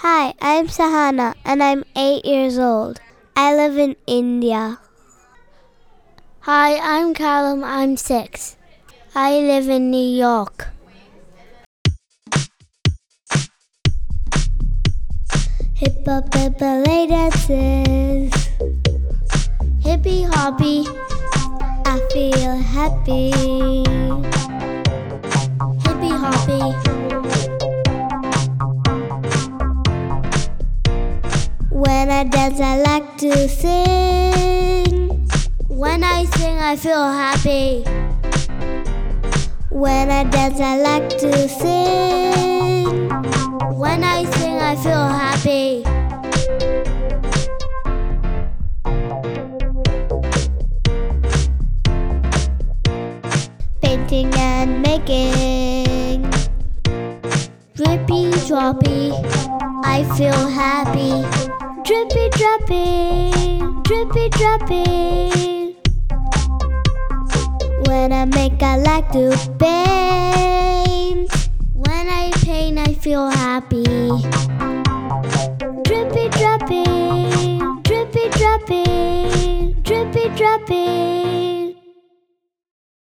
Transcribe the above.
Hi, I'm Sahana and I'm 8 years old. I live in India. Hi, I'm Callum. I'm 6. I live in New York. Hip hop and ballet dances. Hippie hoppy. I feel happy. Hippie hoppy. Dance, I like to sing. When I sing, I feel happy. When I dance, I like to sing. When I sing, I feel happy. Painting and making. Drippy droppy. I feel happy. Drippy dropping. Drippy dropping. When I make, I like to paint. When I paint, I feel happy. Drippy dropping. Drippy dropping. Drippy dropping.